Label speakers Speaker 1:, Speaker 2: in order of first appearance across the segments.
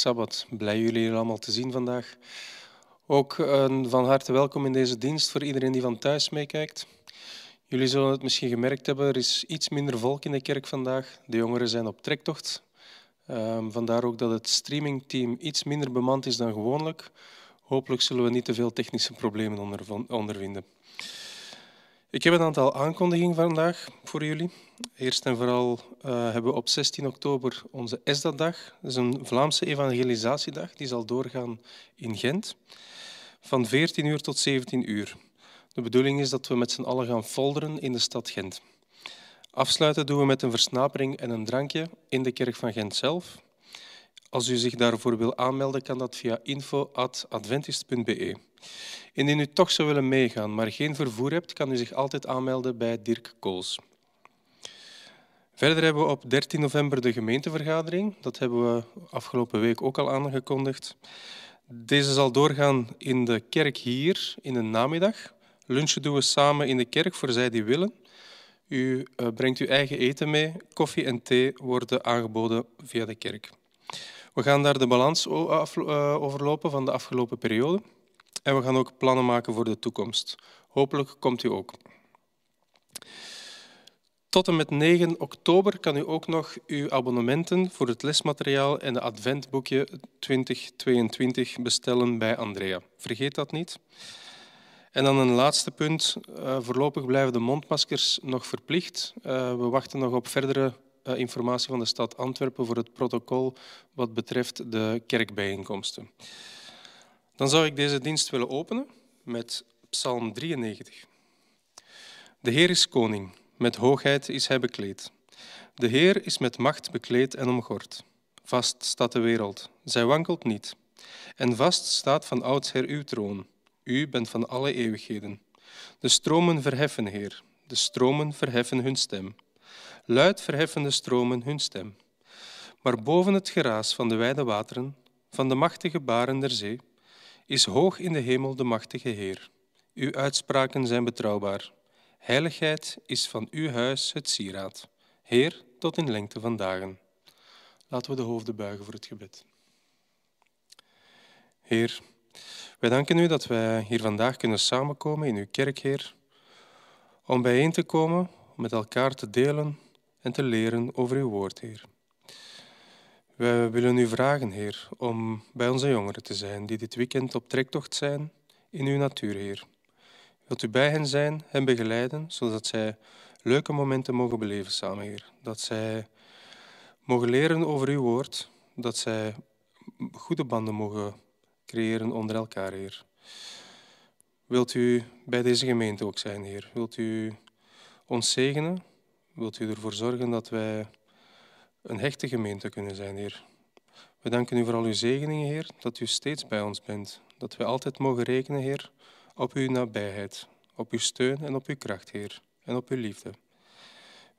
Speaker 1: Sabbat. Blij jullie hier allemaal te zien vandaag. Ook een van harte welkom in deze dienst voor iedereen die van thuis meekijkt. Jullie zullen het misschien gemerkt hebben, er is iets minder volk in de kerk vandaag. De jongeren zijn op trektocht. Um, vandaar ook dat het streamingteam iets minder bemand is dan gewoonlijk. Hopelijk zullen we niet te veel technische problemen ondervinden. Ik heb een aantal aankondigingen vandaag voor jullie. Eerst en vooral uh, hebben we op 16 oktober onze ESDA-dag. Dat is een Vlaamse evangelisatiedag. Die zal doorgaan in Gent. Van 14 uur tot 17 uur. De bedoeling is dat we met z'n allen gaan folderen in de stad Gent. Afsluiten doen we met een versnapering en een drankje in de kerk van Gent zelf. Als u zich daarvoor wil aanmelden, kan dat via info.adventist.be. Indien u toch zou willen meegaan, maar geen vervoer hebt, kan u zich altijd aanmelden bij Dirk Kools. Verder hebben we op 13 november de gemeentevergadering. Dat hebben we afgelopen week ook al aangekondigd. Deze zal doorgaan in de kerk hier in de namiddag. Lunchen doen we samen in de kerk voor zij die willen. U uh, brengt uw eigen eten mee. Koffie en thee worden aangeboden via de kerk. We gaan daar de balans eh, overlopen van de afgelopen periode. En we gaan ook plannen maken voor de toekomst. Hopelijk komt u ook. Tot en met 9 oktober kan u ook nog uw abonnementen voor het lesmateriaal en de adventboekje 2022 bestellen bij Andrea. Vergeet dat niet. En dan een laatste punt. Uh, voorlopig blijven de mondmaskers nog verplicht. Uh, we wachten nog op verdere uh, informatie van de stad Antwerpen voor het protocol wat betreft de kerkbijeenkomsten. Dan zou ik deze dienst willen openen met Psalm 93. De Heer is koning, met hoogheid is hij bekleed. De Heer is met macht bekleed en omgord. Vast staat de wereld, zij wankelt niet. En vast staat van oudsher uw troon. U bent van alle eeuwigheden. De stromen verheffen, Heer, de stromen verheffen hun stem. Luid verheffen de stromen hun stem. Maar boven het geraas van de wijde wateren, van de machtige baren der zee, is hoog in de hemel de machtige Heer. Uw uitspraken zijn betrouwbaar. Heiligheid is van uw huis het sieraad. Heer, tot in lengte van dagen. Laten we de hoofden buigen voor het gebed. Heer, wij danken u dat wij hier vandaag kunnen samenkomen in uw kerk, Heer, om bijeen te komen, om met elkaar te delen en te leren over uw woord, Heer. Wij willen u vragen, Heer, om bij onze jongeren te zijn die dit weekend op trektocht zijn in uw natuur, Heer. Wilt u bij hen zijn en begeleiden, zodat zij leuke momenten mogen beleven samen, Heer. Dat zij mogen leren over uw woord, dat zij goede banden mogen creëren onder elkaar, Heer. Wilt u bij deze gemeente ook zijn, Heer? Wilt u ons zegenen? Wilt u ervoor zorgen dat wij een hechte gemeente kunnen zijn, Heer. We danken u voor al uw zegeningen, Heer, dat u steeds bij ons bent. Dat we altijd mogen rekenen, Heer, op uw nabijheid, op uw steun en op uw kracht, Heer, en op uw liefde.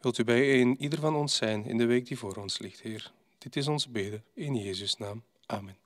Speaker 1: Wilt u bij een ieder van ons zijn in de week die voor ons ligt, Heer. Dit is onze bede in Jezus' naam. Amen.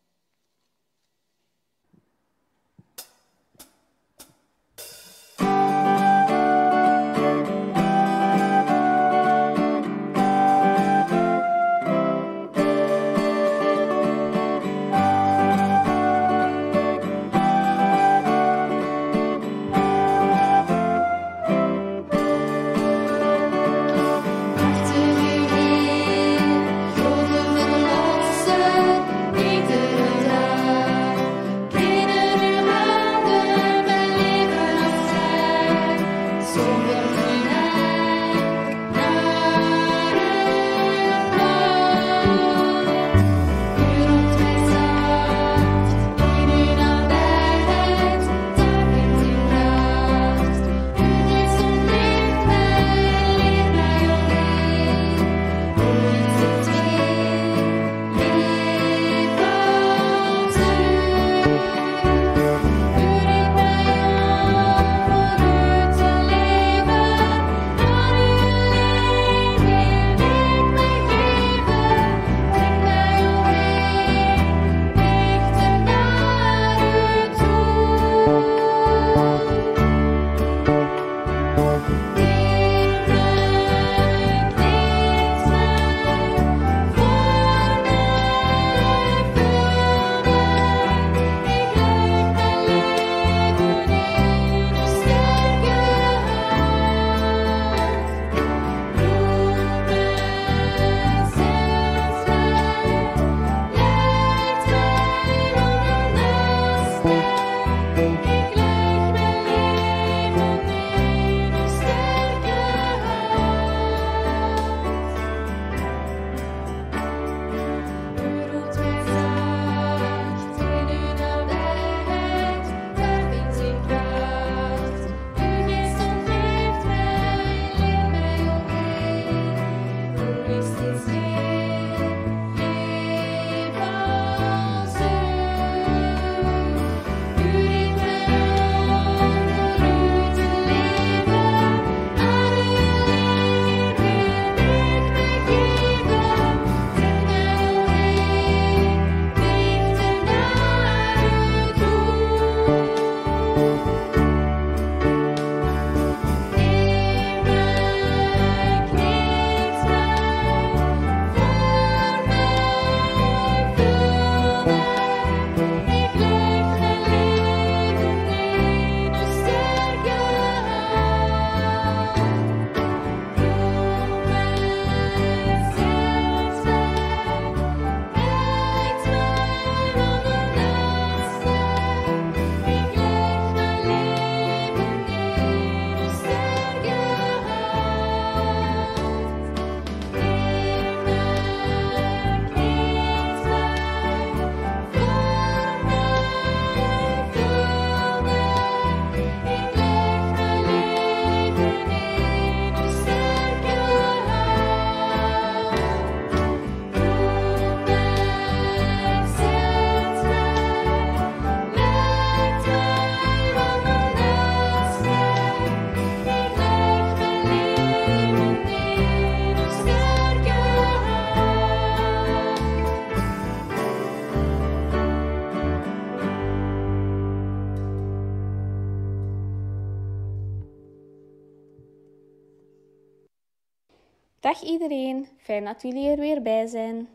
Speaker 2: Iedereen, fijn dat jullie er weer bij zijn.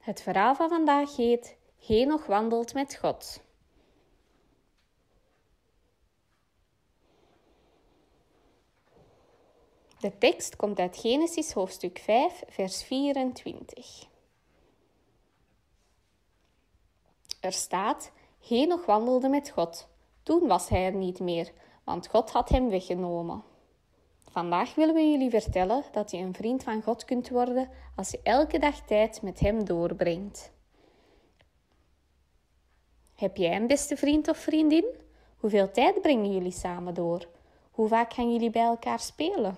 Speaker 2: Het verhaal van vandaag heet Henoch wandelt met God. De tekst komt uit Genesis hoofdstuk 5, vers 24. Er staat: Henoch wandelde met God. Toen was hij er niet meer, want God had hem weggenomen. Vandaag willen we jullie vertellen dat je een vriend van God kunt worden als je elke dag tijd met Hem doorbrengt. Heb jij een beste vriend of vriendin? Hoeveel tijd brengen jullie samen door? Hoe vaak gaan jullie bij elkaar spelen?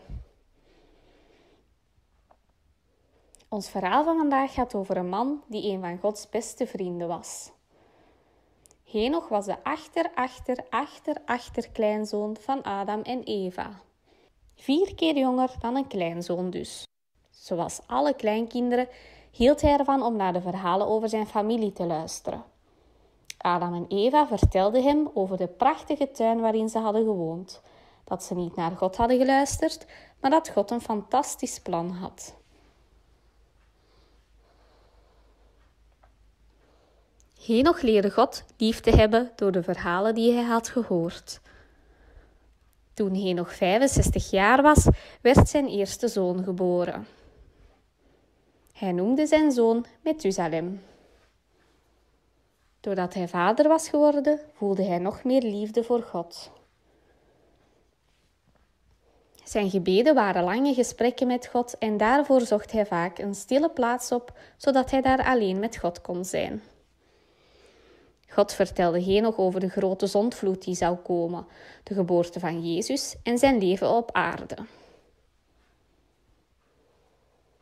Speaker 2: Ons verhaal van vandaag gaat over een man die een van Gods beste vrienden was. Henoch was de achter, achter, achter, achterkleinzoon van Adam en Eva. Vier keer jonger dan een kleinzoon dus. Zoals alle kleinkinderen hield hij ervan om naar de verhalen over zijn familie te luisteren. Adam en Eva vertelden hem over de prachtige tuin waarin ze hadden gewoond, dat ze niet naar God hadden geluisterd, maar dat God een fantastisch plan had. Henoch leerde God lief te hebben door de verhalen die hij had gehoord. Toen hij nog 65 jaar was, werd zijn eerste zoon geboren. Hij noemde zijn zoon Methusalem. Doordat hij vader was geworden, voelde hij nog meer liefde voor God. Zijn gebeden waren lange gesprekken met God en daarvoor zocht hij vaak een stille plaats op, zodat hij daar alleen met God kon zijn. God vertelde nog over de grote zondvloed die zou komen, de geboorte van Jezus en zijn leven op aarde.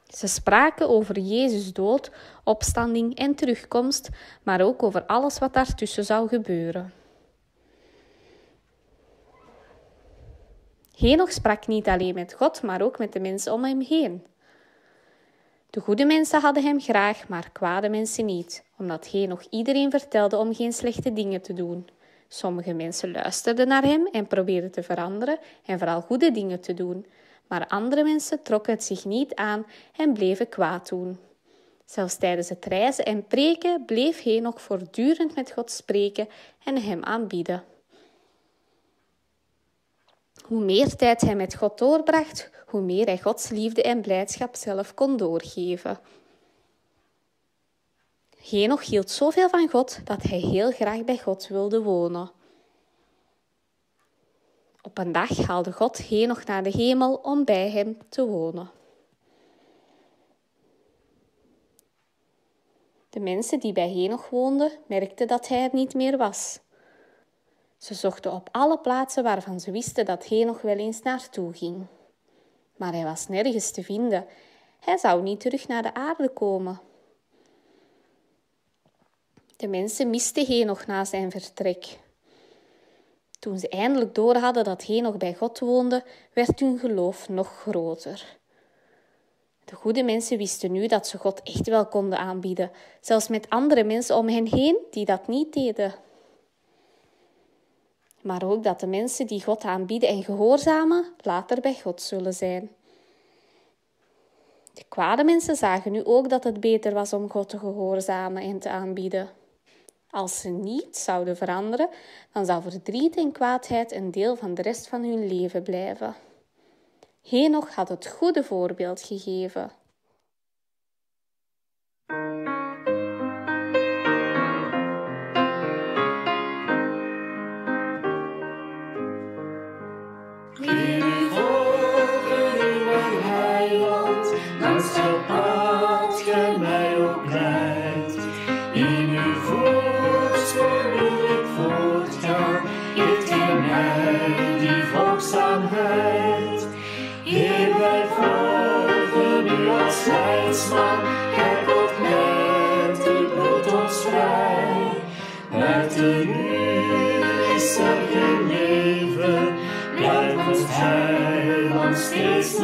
Speaker 2: Ze spraken over Jezus' dood, opstanding en terugkomst, maar ook over alles wat daartussen zou gebeuren. Henoch sprak niet alleen met God, maar ook met de mensen om hem heen. De goede mensen hadden hem graag, maar kwade mensen niet, omdat hij nog iedereen vertelde om geen slechte dingen te doen. Sommige mensen luisterden naar hem en probeerden te veranderen en vooral goede dingen te doen, maar andere mensen trokken het zich niet aan en bleven kwaad doen. Zelfs tijdens het reizen en preken bleef hij nog voortdurend met God spreken en hem aanbieden. Hoe meer tijd hij met God doorbracht, hoe meer hij Gods liefde en blijdschap zelf kon doorgeven. Henoch hield zoveel van God dat hij heel graag bij God wilde wonen. Op een dag haalde God Henoch naar de hemel om bij hem te wonen. De mensen die bij Henoch woonden merkten dat hij er niet meer was. Ze zochten op alle plaatsen waarvan ze wisten dat Henoch wel eens naartoe ging. Maar hij was nergens te vinden. Hij zou niet terug naar de aarde komen. De mensen misten Henoch na zijn vertrek. Toen ze eindelijk doorhadden dat Henoch bij God woonde, werd hun geloof nog groter. De goede mensen wisten nu dat ze God echt wel konden aanbieden, zelfs met andere mensen om hen heen die dat niet deden. Maar ook dat de mensen die God aanbieden en gehoorzamen later bij God zullen zijn. De kwade mensen zagen nu ook dat het beter was om God te gehoorzamen en te aanbieden. Als ze niet zouden veranderen, dan zou verdriet en kwaadheid een deel van de rest van hun leven blijven. Henoch had het goede voorbeeld gegeven.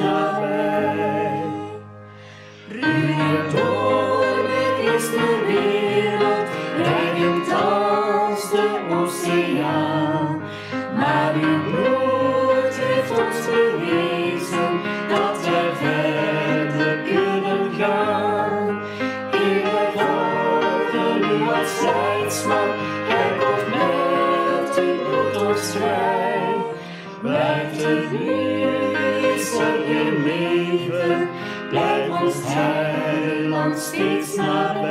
Speaker 3: Dat wij heiland steeds nabij.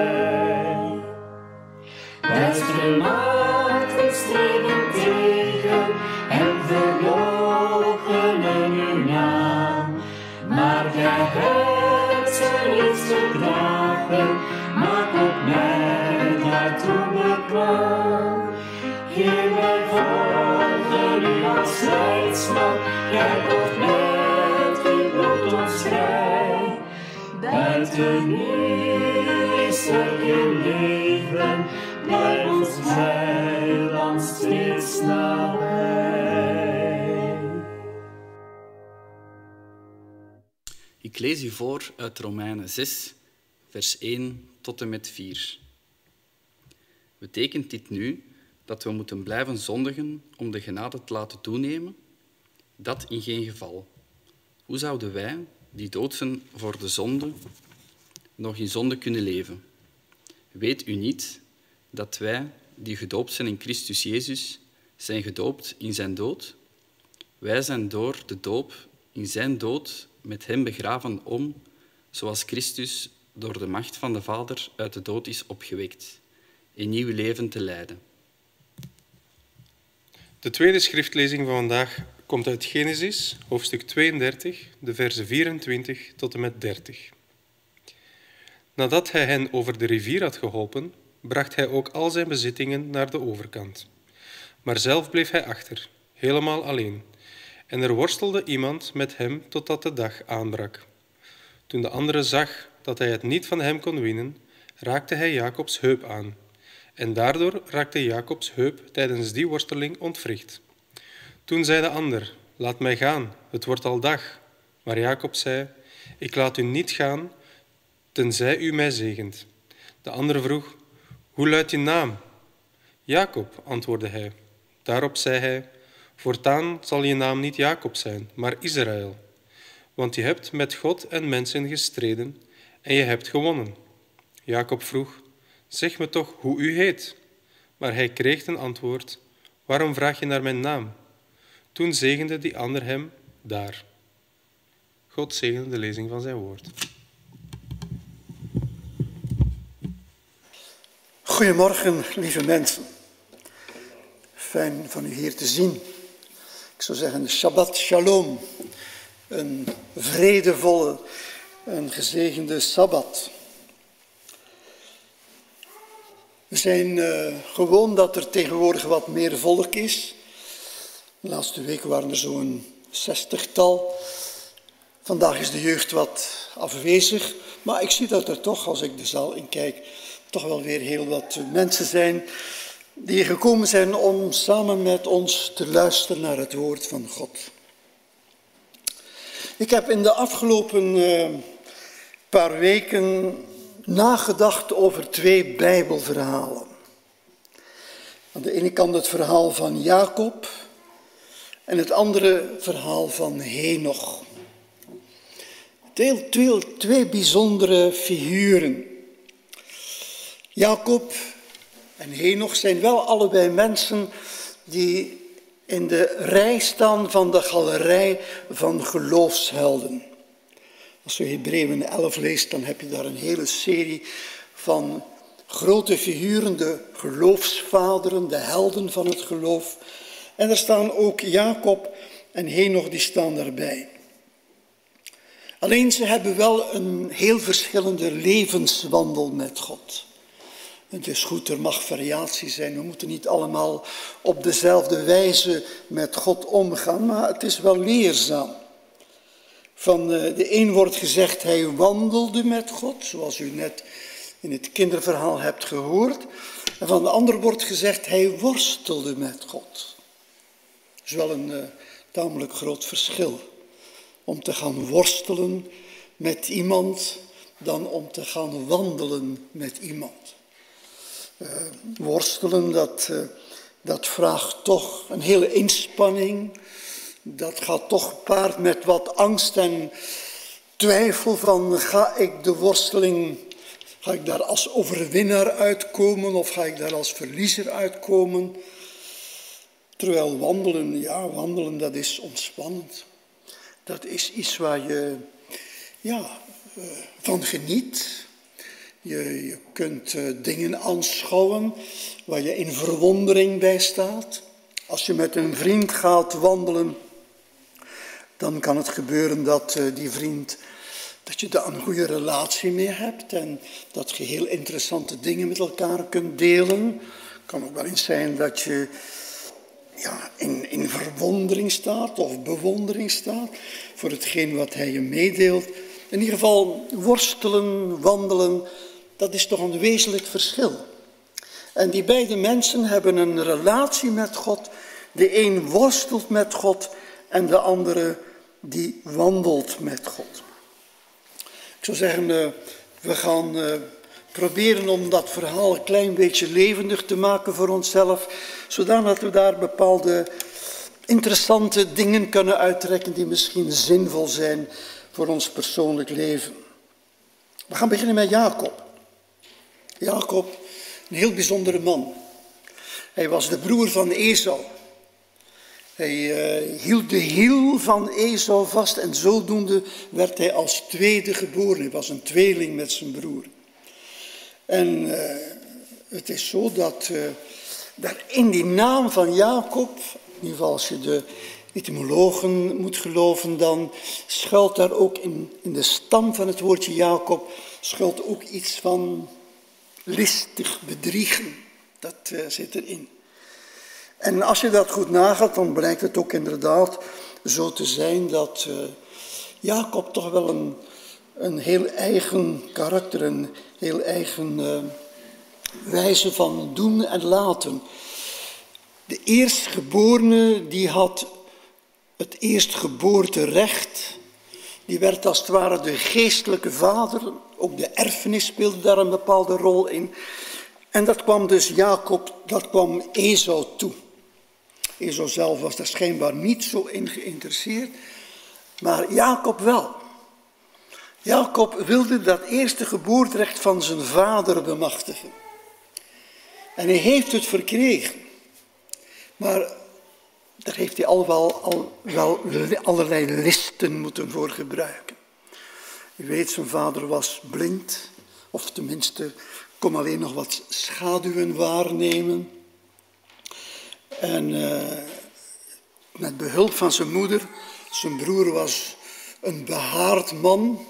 Speaker 3: Leven, ons.
Speaker 4: Ik lees u voor uit Romeinen 6, vers 1 tot en met 4. Betekent dit nu dat we moeten blijven zondigen om de genade te laten toenemen? Dat in geen geval. Hoe zouden wij, die dood zijn voor de zonde, nog in zonde kunnen leven? Weet u niet dat wij, die gedoopt zijn in Christus Jezus, zijn gedoopt in zijn dood? Wij zijn door de doop in zijn dood met hem begraven om, zoals Christus door de macht van de Vader uit de dood is opgewekt, een nieuw leven te leiden.
Speaker 1: De tweede schriftlezing van vandaag komt uit Genesis, hoofdstuk 32, de versen 24 tot en met 30. Nadat hij hen over de rivier had geholpen, bracht hij ook al zijn bezittingen naar de overkant. Maar zelf bleef hij achter, helemaal alleen. En er worstelde iemand met hem totdat de dag aanbrak. Toen de andere zag dat hij het niet van hem kon winnen, raakte hij Jacobs heup aan. En daardoor raakte Jacobs heup tijdens die worsteling ontwricht. Toen zei de ander: Laat mij gaan, het wordt al dag. Maar Jacob zei: Ik laat u niet gaan, tenzij u mij zegent. De ander vroeg: Hoe luidt je naam? Jacob, antwoordde hij. Daarop zei hij: Voortaan zal je naam niet Jacob zijn, maar Israël. Want je hebt met God en mensen gestreden en je hebt gewonnen. Jacob vroeg: Zeg me toch hoe u heet. Maar hij kreeg ten antwoord: Waarom vraag je naar mijn naam? Toen zegende die ander hem daar. God zegende de lezing van zijn woord.
Speaker 5: Goedemorgen, lieve mensen. Fijn van u hier te zien. Ik zou zeggen, Shabbat Shalom. Een vredevolle en gezegende Sabbat. We zijn uh, gewoon dat er tegenwoordig wat meer volk is. De laatste weken waren er zo'n zestigtal. Vandaag is de jeugd wat afwezig, maar ik zie dat er toch, als ik de zaal in kijk, toch wel weer heel wat mensen zijn die gekomen zijn om samen met ons te luisteren naar het woord van God. Ik heb in de afgelopen uh, paar weken nagedacht over twee Bijbelverhalen. Aan de ene kant het verhaal van Jacob en het andere verhaal van Henoch. Twee, twee, twee bijzondere figuren. Jacob en Henoch zijn wel allebei mensen die in de rij staan van de galerij van geloofshelden. Als je Hebreeën 11 leest, dan heb je daar een hele serie van grote figuren, de geloofsvaderen, de helden van het geloof. En er staan ook Jacob en Henoch, die staan daarbij. Alleen ze hebben wel een heel verschillende levenswandel met God. Het is goed, er mag variatie zijn. We moeten niet allemaal op dezelfde wijze met God omgaan, maar het is wel leerzaam. Van eh, de een wordt gezegd, hij wandelde met God, zoals u net in het kinderverhaal hebt gehoord. En van de ander wordt gezegd, hij worstelde met God. Dat is wel een uh, tamelijk groot verschil. Om te gaan worstelen met iemand, dan om te gaan wandelen met iemand. Uh, worstelen, dat, uh, dat vraagt toch een hele inspanning, dat gaat toch gepaard met wat angst en twijfel van ga ik de worsteling, ga ik daar als overwinnaar uitkomen of ga ik daar als verliezer uitkomen? Terwijl wandelen, ja, wandelen dat is ontspannend. Dat is iets waar je ja, eh, van geniet. Je, je kunt eh, dingen aanschouwen waar je in verwondering bij staat. Als je met een vriend gaat wandelen, dan kan het gebeuren dat eh, die vriend, dat je daar een goede relatie mee hebt en dat je heel interessante dingen met elkaar kunt delen. Het kan ook wel eens zijn dat je ja, in, in verwondering staat of bewondering staat voor hetgeen wat hij je meedeelt. In ieder geval worstelen, wandelen, dat is toch een wezenlijk verschil. En die beide mensen hebben een relatie met God. De een worstelt met God en de andere die wandelt met God. Ik zou zeggen, eh, we gaan eh, proberen om dat verhaal een klein beetje levendig te maken voor onszelf, zodat we daar bepaalde interessante dingen kunnen uittrekken die misschien zinvol zijn voor ons persoonlijk leven. We gaan beginnen met Jacob. Jacob, een heel bijzondere man. Hij was de broer van Esau. Hij uh, hield de hiel van Esau vast en zodoende werd hij als tweede geboren. Hij was een tweeling met zijn broer. En uh, het is zo dat, uh, dat in die naam van Jacob, in ieder geval als je de etymologen moet geloven, dan schuilt daar ook in, in de stam van het woordje Jacob, schuilt ook iets van listig bedriegen. Dat uh, zit erin. En als je dat goed nagaat, dan blijkt het ook inderdaad zo te zijn dat uh, Jacob toch wel een, een heel eigen karakter, een heel eigen uh, wijze van doen en laten. De eerstgeborene die had het eerstgeboorterecht, die werd als het ware de geestelijke vader, ook de erfenis speelde daar een bepaalde rol in. En dat kwam dus Jacob, dat kwam Esau toe. Esau zelf was daar schijnbaar niet zo in geïnteresseerd, maar Jacob wel. Jacob wilde dat eerste geboorterecht van zijn vader bemachtigen. En hij heeft het verkregen. Maar daar heeft hij al wel, al wel allerlei listen moeten voor gebruiken. U weet, zijn vader was blind, of tenminste kon alleen nog wat schaduwen waarnemen. En uh, met behulp van zijn moeder, zijn broer was een behaard man.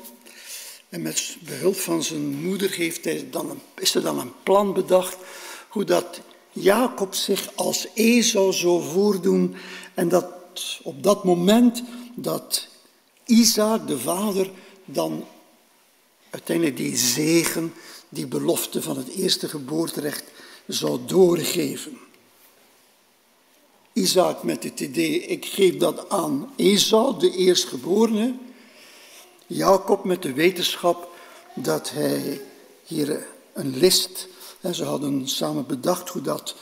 Speaker 5: En met behulp van zijn moeder heeft hij dan is er dan een plan bedacht hoe dat Jacob zich als Esau zou voordoen. En dat op dat moment dat Isaac, de vader, dan uiteindelijk die zegen, die belofte van het eerste geboorterecht zou doorgeven. Isaac met het idee, ik geef dat aan Esau, de eerstgeborene. Jacob met de wetenschap dat hij hier een list, ze hadden samen bedacht hoe dat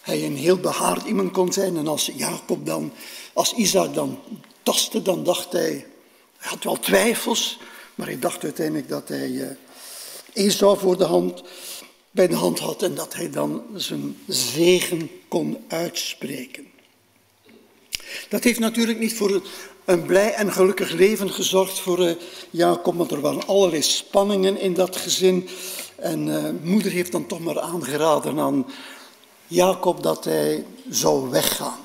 Speaker 5: hij een heel behaard iemand kon zijn. En als Jacob dan, als Isaac dan tastte, dan dacht hij, hij had wel twijfels, maar hij dacht uiteindelijk dat hij uh, Esau voor de hand, bij de hand had en dat hij dan zijn zegen kon uitspreken. Dat heeft natuurlijk niet voor een blij en gelukkig leven gezorgd voor uh, Jacob, want er waren allerlei spanningen in dat gezin. En uh, moeder heeft dan toch maar aangeraden aan Jacob dat hij zou weggaan.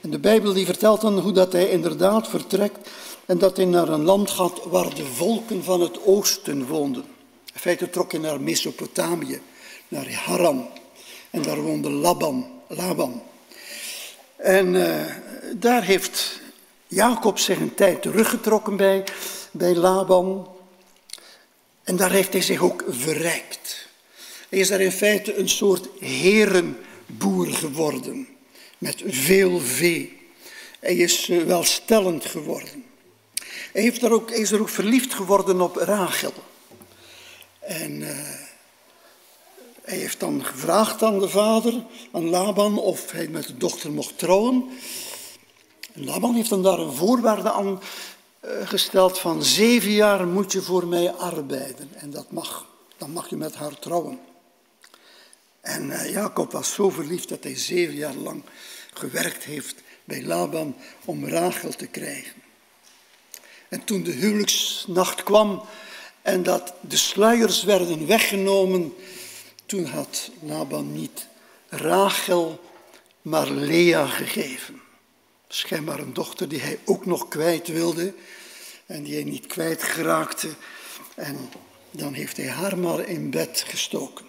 Speaker 5: En de Bijbel die vertelt dan hoe dat hij inderdaad vertrekt en dat hij naar een land gaat waar de volken van het oosten woonden. In feite trok hij naar Mesopotamië, naar Haran. En daar woonde Laban. Laban. En uh, daar heeft Jacob zich een tijd teruggetrokken bij, bij Laban. En daar heeft hij zich ook verrijkt. Hij is daar in feite een soort herenboer geworden. Met veel vee. Hij is uh, welstellend geworden. Hij, heeft er ook, is er ook verliefd geworden op Rachel. En uh, hij heeft dan gevraagd aan de vader, aan Laban, of hij met de dochter mocht trouwen. En Laban heeft dan daar een voorwaarde aan gesteld van zeven jaar moet je voor mij arbeiden. En dat mag. Dan mag je met haar trouwen. En uh, Jacob was zo verliefd dat hij zeven jaar lang gewerkt heeft bij Laban om Rachel te krijgen. En toen de huwelijksnacht kwam en dat de sluiers werden weggenomen, toen had Laban niet Rachel, maar Lea gegeven. Schijnbaar een dochter die hij ook nog kwijt wilde en die hij niet kwijt geraakte. En dan heeft hij haar maar in bed gestoken.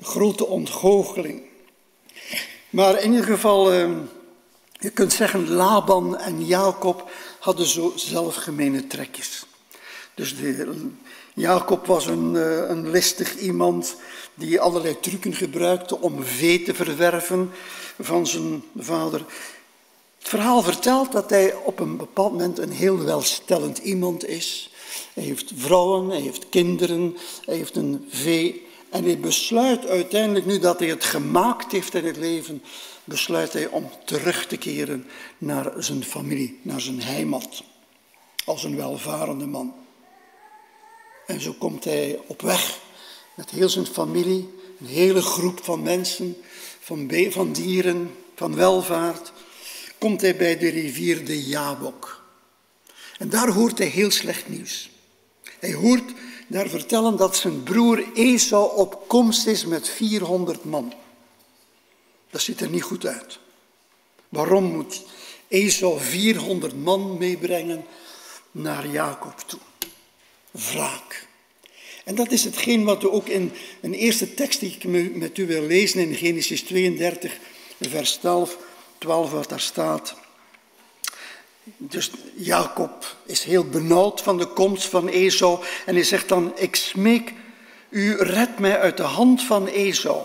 Speaker 5: Grote ontgoocheling. Maar in ieder geval, ehm, je kunt zeggen, Laban en Jacob hadden zo zelfgemene trekjes. Dus de, Jacob was een, eh, een listig iemand die allerlei trucken gebruikte om vee te verwerven van zijn vader. Het verhaal vertelt dat hij op een bepaald moment een heel welstellend iemand is. Hij heeft vrouwen, hij heeft kinderen, hij heeft een vee. En hij besluit uiteindelijk, nu dat hij het gemaakt heeft in het leven, besluit hij om terug te keren naar zijn familie, naar zijn heimat. Als een welvarende man. En zo komt hij op weg met heel zijn familie, een hele groep van mensen, van, van dieren, van welvaart, komt hij bij de rivier de Jabok. En daar hoort hij heel slecht nieuws. Hij hoort daar vertellen dat zijn broer Esau op komst is met 400 man. Dat ziet er niet goed uit. Waarom moet Esau 400 man meebrengen naar Jacob toe? Wraak. En dat is hetgeen wat we ook in een eerste tekst die ik met u wil lezen in Genesis 32, vers 12, 12 wat daar staat. Dus Jacob is heel benauwd van de komst van Esau en hij zegt dan, ik smeek u, red mij uit de hand van Esau,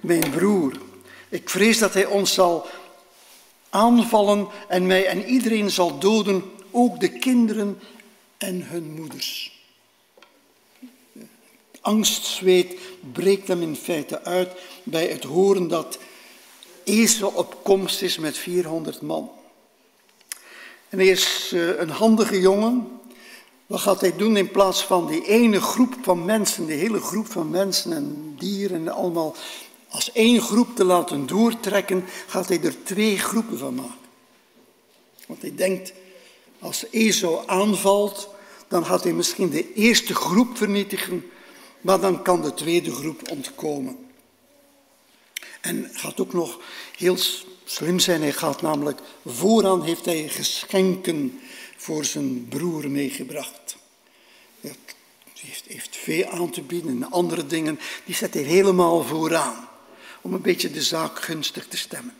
Speaker 5: mijn broer. Ik vrees dat hij ons zal aanvallen en mij en iedereen zal doden, ook de kinderen en hun moeders. Angstzweet breekt hem in feite uit bij het horen dat Esau op komst is met 400 man. En hij is eh, een handige jongen. Wat gaat hij doen in plaats van die ene groep van mensen, die hele groep van mensen en dieren allemaal als één groep te laten doortrekken, gaat hij er twee groepen van maken. Want hij denkt, als Esau aanvalt, dan gaat hij misschien de eerste groep vernietigen, maar dan kan de tweede groep ontkomen. En gaat ook nog heel slim zijn. Hij gaat namelijk vooraan heeft hij geschenken voor zijn broer meegebracht. Hij heeft, heeft vee aan te bieden en andere dingen. Die zet hij helemaal vooraan. Om een beetje de zaak gunstig te stemmen.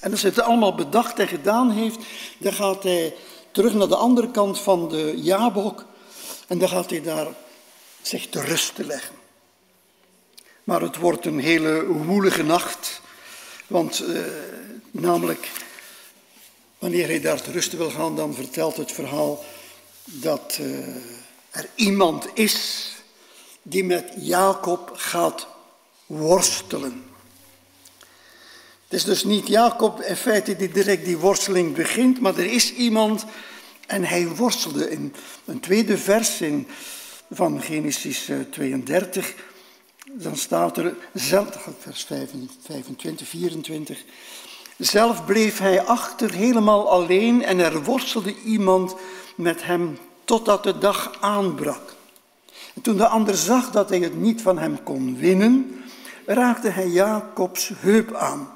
Speaker 5: En als hij het allemaal bedacht en gedaan heeft, dan gaat hij terug naar de andere kant van de Jabok. En dan gaat hij daar zich te rust te leggen. Maar het wordt een hele woelige nacht. Want eh, namelijk, wanneer hij daar te rusten wil gaan, dan vertelt het verhaal dat eh, er iemand is die met Jacob gaat worstelen. Het is dus niet Jacob in feite die direct die worsteling begint, maar er is iemand en hij worstelde. In een tweede vers in, van Genesis 32 eh, dan staat er, zelf, vers 25, 24, zelf bleef hij achter helemaal alleen en er worstelde iemand met hem totdat de dag aanbrak. En toen de ander zag dat hij het niet van hem kon winnen, raakte hij Jacobs heup aan.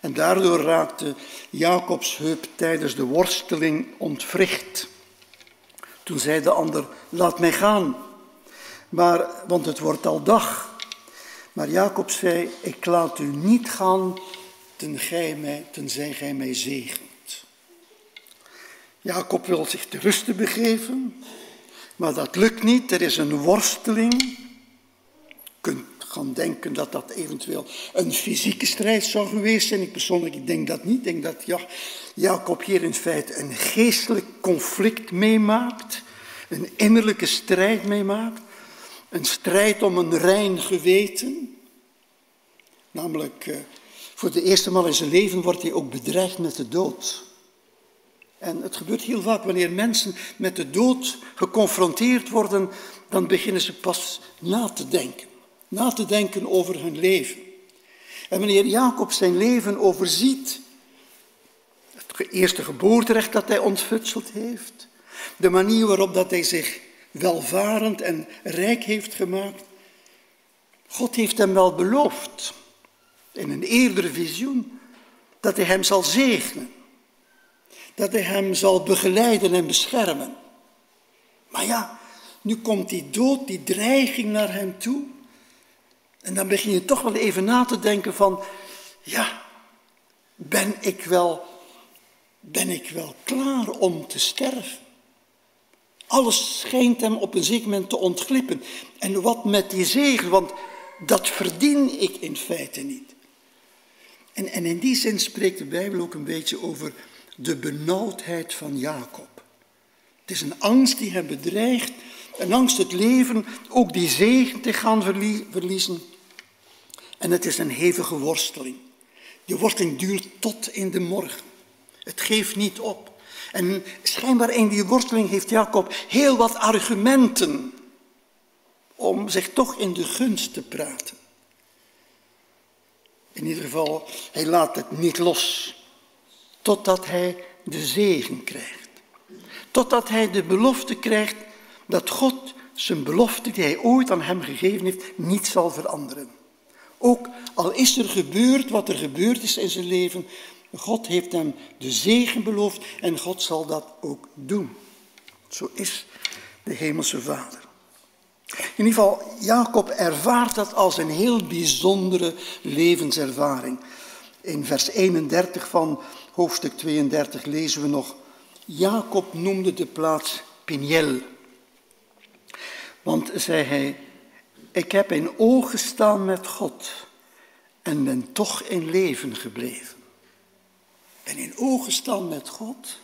Speaker 5: En daardoor raakte Jacobs heup tijdens de worsteling ontwricht. Toen zei de ander, laat mij gaan, maar, want het wordt al dag. Maar Jacob zei, ik laat u niet gaan tenzij gij mij zegent. Jacob wil zich te rusten begeven, maar dat lukt niet. Er is een worsteling. Je kunt gaan denken dat dat eventueel een fysieke strijd zou geweest zijn. Ik persoonlijk denk dat niet. Ik denk dat ja, Jacob hier in feite een geestelijk conflict meemaakt, een innerlijke strijd meemaakt. Een strijd om een rein geweten. Namelijk, eh, voor de eerste maal in zijn leven wordt hij ook bedreigd met de dood. En het gebeurt heel vaak wanneer mensen met de dood geconfronteerd worden, dan beginnen ze pas na te denken. Na te denken over hun leven. En wanneer Jacob zijn leven overziet, het eerste geboorterecht dat hij ontfutseld heeft, de manier waarop dat hij zich welvarend en rijk heeft gemaakt, God heeft hem wel beloofd in een eerdere visioen dat hij hem zal zegenen, dat hij hem zal begeleiden en beschermen. Maar ja, nu komt die dood, die dreiging naar hem toe. En dan begin je toch wel even na te denken van, ja, ben ik wel, ben ik wel klaar om te sterven? Alles schijnt hem op een zeker moment te ontglippen. En wat met die zegen, want dat verdien ik in feite niet. En, en in die zin spreekt de Bijbel ook een beetje over de benauwdheid van Jacob. Het is een angst die hem bedreigt, een angst het leven, ook die zegen te gaan verliezen. En het is een hevige worsteling. Die worsteling duurt tot in de morgen. Het geeft niet op. En schijnbaar in die worsteling heeft Jacob heel wat argumenten om zich toch in de gunst te praten. In ieder geval, hij laat het niet los totdat hij de zegen krijgt. Totdat hij de belofte krijgt dat God zijn belofte die hij ooit aan hem gegeven heeft niet zal veranderen. Ook al is er gebeurd wat er gebeurd is in zijn leven, God heeft hem de zegen beloofd en God zal dat ook doen. Zo is de Hemelse Vader. In ieder geval, Jacob ervaart dat als een heel bijzondere levenservaring. In vers 31 van hoofdstuk 32 lezen we nog, Jacob noemde de plaats Piniel. Want, zei hij, ik heb in oog gestaan met God en ben toch in leven gebleven. Ben in oog gestaan met God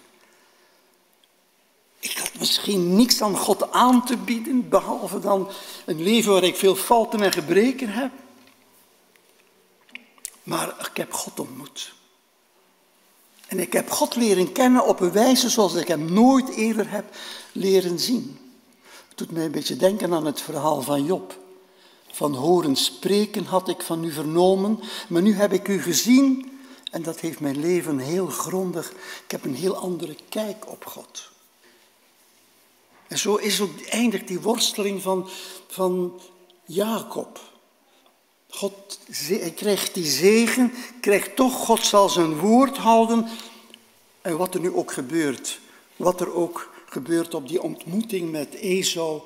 Speaker 5: ik had misschien niks aan God aan te bieden, behalve dan een leven waar ik veel fouten en gebreken heb. Maar ik heb God ontmoet. En ik heb God leren kennen op een wijze zoals ik hem nooit eerder heb leren zien. Het doet mij een beetje denken aan het verhaal van Job. Van horen spreken had ik van u vernomen, maar nu heb ik u gezien en dat heeft mijn leven heel grondig. Ik heb een heel andere kijk op God. En zo is ook eindigt die worsteling van, van Jacob. God hij krijgt die zegen, krijgt toch, God zal zijn woord houden. En wat er nu ook gebeurt, wat er ook gebeurt op die ontmoeting met Esau,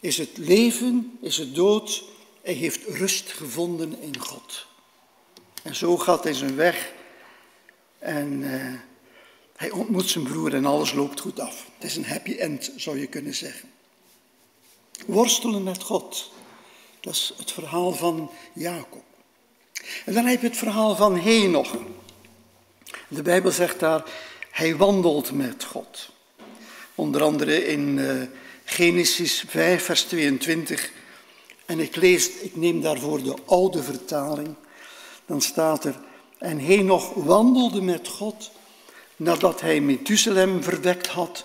Speaker 5: is het leven, is het dood, hij heeft rust gevonden in God. En zo gaat hij zijn weg en uh, hij ontmoet zijn broer en alles loopt goed af. Het is een happy end, zou je kunnen zeggen. Worstelen met God. Dat is het verhaal van Jacob. En dan heb je het verhaal van Henoch. De Bijbel zegt daar, hij wandelt met God. Onder andere in uh, Genesis 5, vers 22. En ik lees, ik neem daarvoor de oude vertaling. Dan staat er, en Henoch wandelde met God nadat hij Methuselem verwekt had,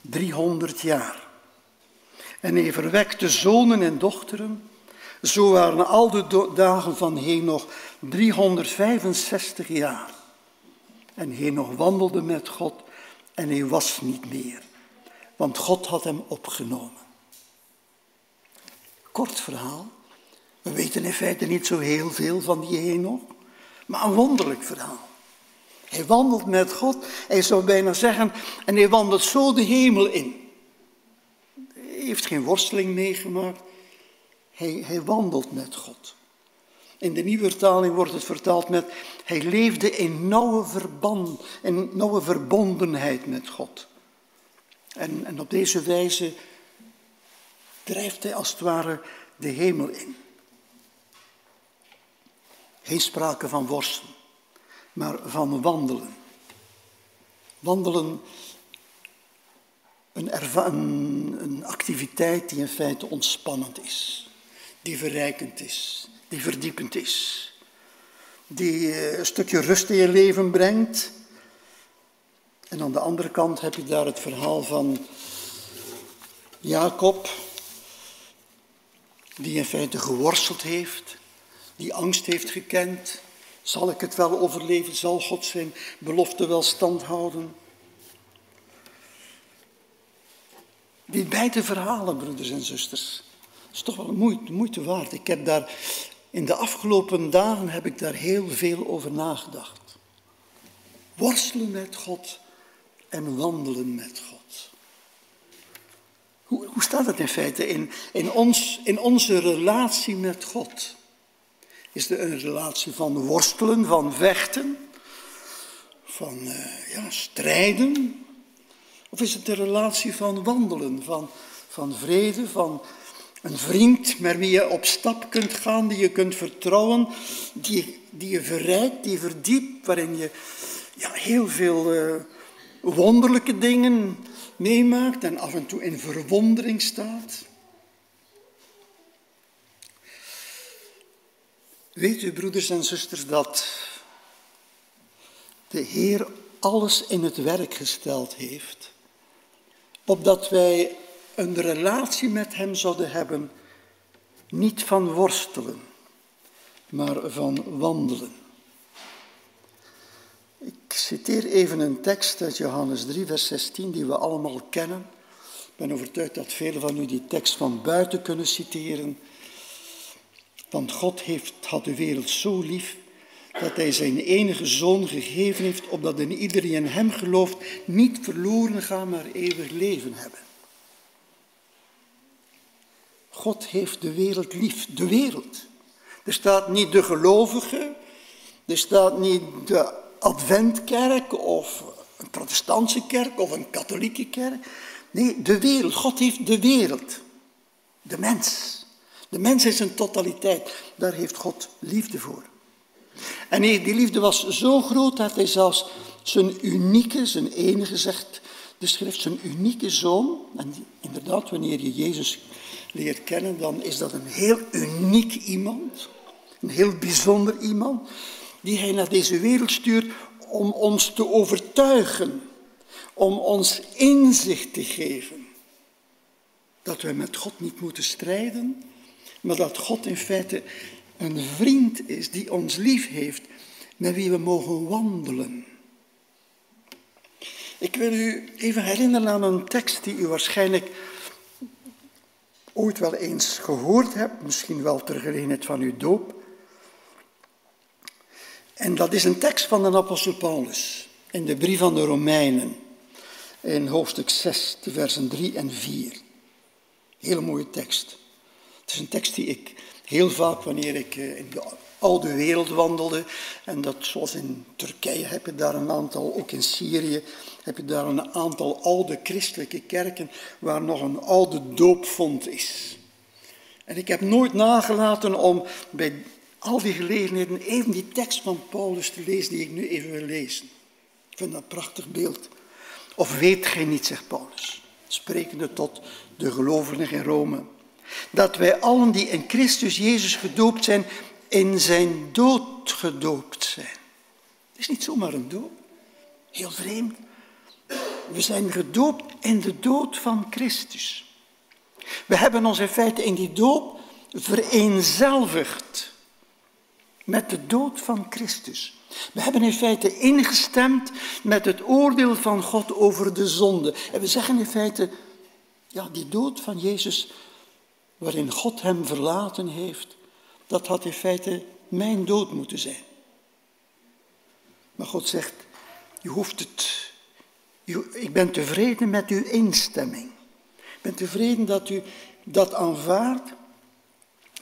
Speaker 5: 300 jaar. En hij verwekte zonen en dochteren. Zo waren al de dagen van Henoch 365 jaar. En Henoch wandelde met God en hij was niet meer, want God had hem opgenomen. Kort verhaal. We weten in feite niet zo heel veel van die Henoch, maar een wonderlijk verhaal. Hij wandelt met God. Hij zou bijna zeggen, en hij wandelt zo de hemel in. Hij heeft geen worsteling meegemaakt. Hij, hij wandelt met God. In de nieuwe vertaling wordt het vertaald met, hij leefde in nauwe verband, nauwe verbondenheid met God. En, en op deze wijze drijft hij als het ware de hemel in. Geen sprake van worstelen maar van wandelen. Wandelen, een, een, een activiteit die in feite ontspannend is, die verrijkend is, die verdiepend is, die eh, een stukje rust in je leven brengt. En aan de andere kant heb je daar het verhaal van Jacob, die in feite geworsteld heeft, die angst heeft gekend. Zal ik het wel overleven? Zal God zijn belofte wel stand houden? Die beide verhalen, broeders en zusters, is toch wel moeite, moeite waard. Ik heb daar in de afgelopen dagen heb ik daar heel veel over nagedacht. Worstelen met God en wandelen met God. Hoe, hoe staat het in feite in, in, ons, in onze relatie met God? Is er een relatie van worstelen, van vechten, van uh, ja, strijden? Of is het een relatie van wandelen, van, van vrede, van een vriend met wie je op stap kunt gaan, die je kunt vertrouwen, die, die je verrijkt, die verdiept, waarin je ja, heel veel uh, wonderlijke dingen meemaakt en af en toe in verwondering staat. Weet u, broeders en zusters, dat de Heer alles in het werk gesteld heeft, opdat wij een relatie met Hem zouden hebben, niet van worstelen, maar van wandelen. Ik citeer even een tekst uit Johannes 3, vers 16, die we allemaal kennen. Ik ben overtuigd dat velen van u die tekst van buiten kunnen citeren. Want God heeft, had de wereld zo lief dat hij zijn enige zoon gegeven heeft, opdat in ieder die in hem gelooft niet verloren gaat, maar eeuwig leven hebben. God heeft de wereld lief, de wereld. Er staat niet de gelovige, er staat niet de adventkerk of een protestantse kerk of een katholieke kerk. Nee, de wereld. God heeft de wereld. De mens. De mens is een totaliteit. Daar heeft God liefde voor. En die liefde was zo groot dat hij zelfs zijn unieke, zijn enige, zegt de schrift, zijn unieke zoon. En inderdaad, wanneer je Jezus leert kennen, dan is dat een heel uniek iemand. Een heel bijzonder iemand. Die hij naar deze wereld stuurt om ons te overtuigen. Om ons inzicht te geven. Dat wij met God niet moeten strijden, maar dat God in feite een vriend is die ons lief heeft, met wie we mogen wandelen. Ik wil u even herinneren aan een tekst die u waarschijnlijk ooit wel eens gehoord hebt, misschien wel ter gelegenheid van uw doop. En dat is een tekst van de apostel Paulus in de brief van de Romeinen, in hoofdstuk 6, de versen 3 en 4. Hele mooie tekst. Het is een tekst die ik heel vaak, wanneer ik eh, in de oude wereld wandelde, en dat zoals in Turkije heb je daar een aantal, ook in Syrië heb je daar een aantal oude christelijke kerken waar nog een oude doopvond is. En ik heb nooit nagelaten om bij al die gelegenheden even die tekst van Paulus te lezen die ik nu even wil lezen. Ik vind dat een prachtig beeld. Of weet gij niet, zegt Paulus, sprekende tot de gelovigen in Rome dat wij allen die in Christus Jezus gedoopt zijn, in zijn dood gedoopt zijn. Het is niet zomaar een doop. Heel vreemd. We zijn gedoopt in de dood van Christus. We hebben ons in feite in die doop vereenzelvigd met de dood van Christus. We hebben in feite ingestemd met het oordeel van God over de zonde. En we zeggen in feite, ja, die dood van Jezus waarin God hem verlaten heeft, dat had in feite mijn dood moeten zijn. Maar God zegt, je hoeft het, ik ben tevreden met uw instemming. Ik ben tevreden dat u dat aanvaardt.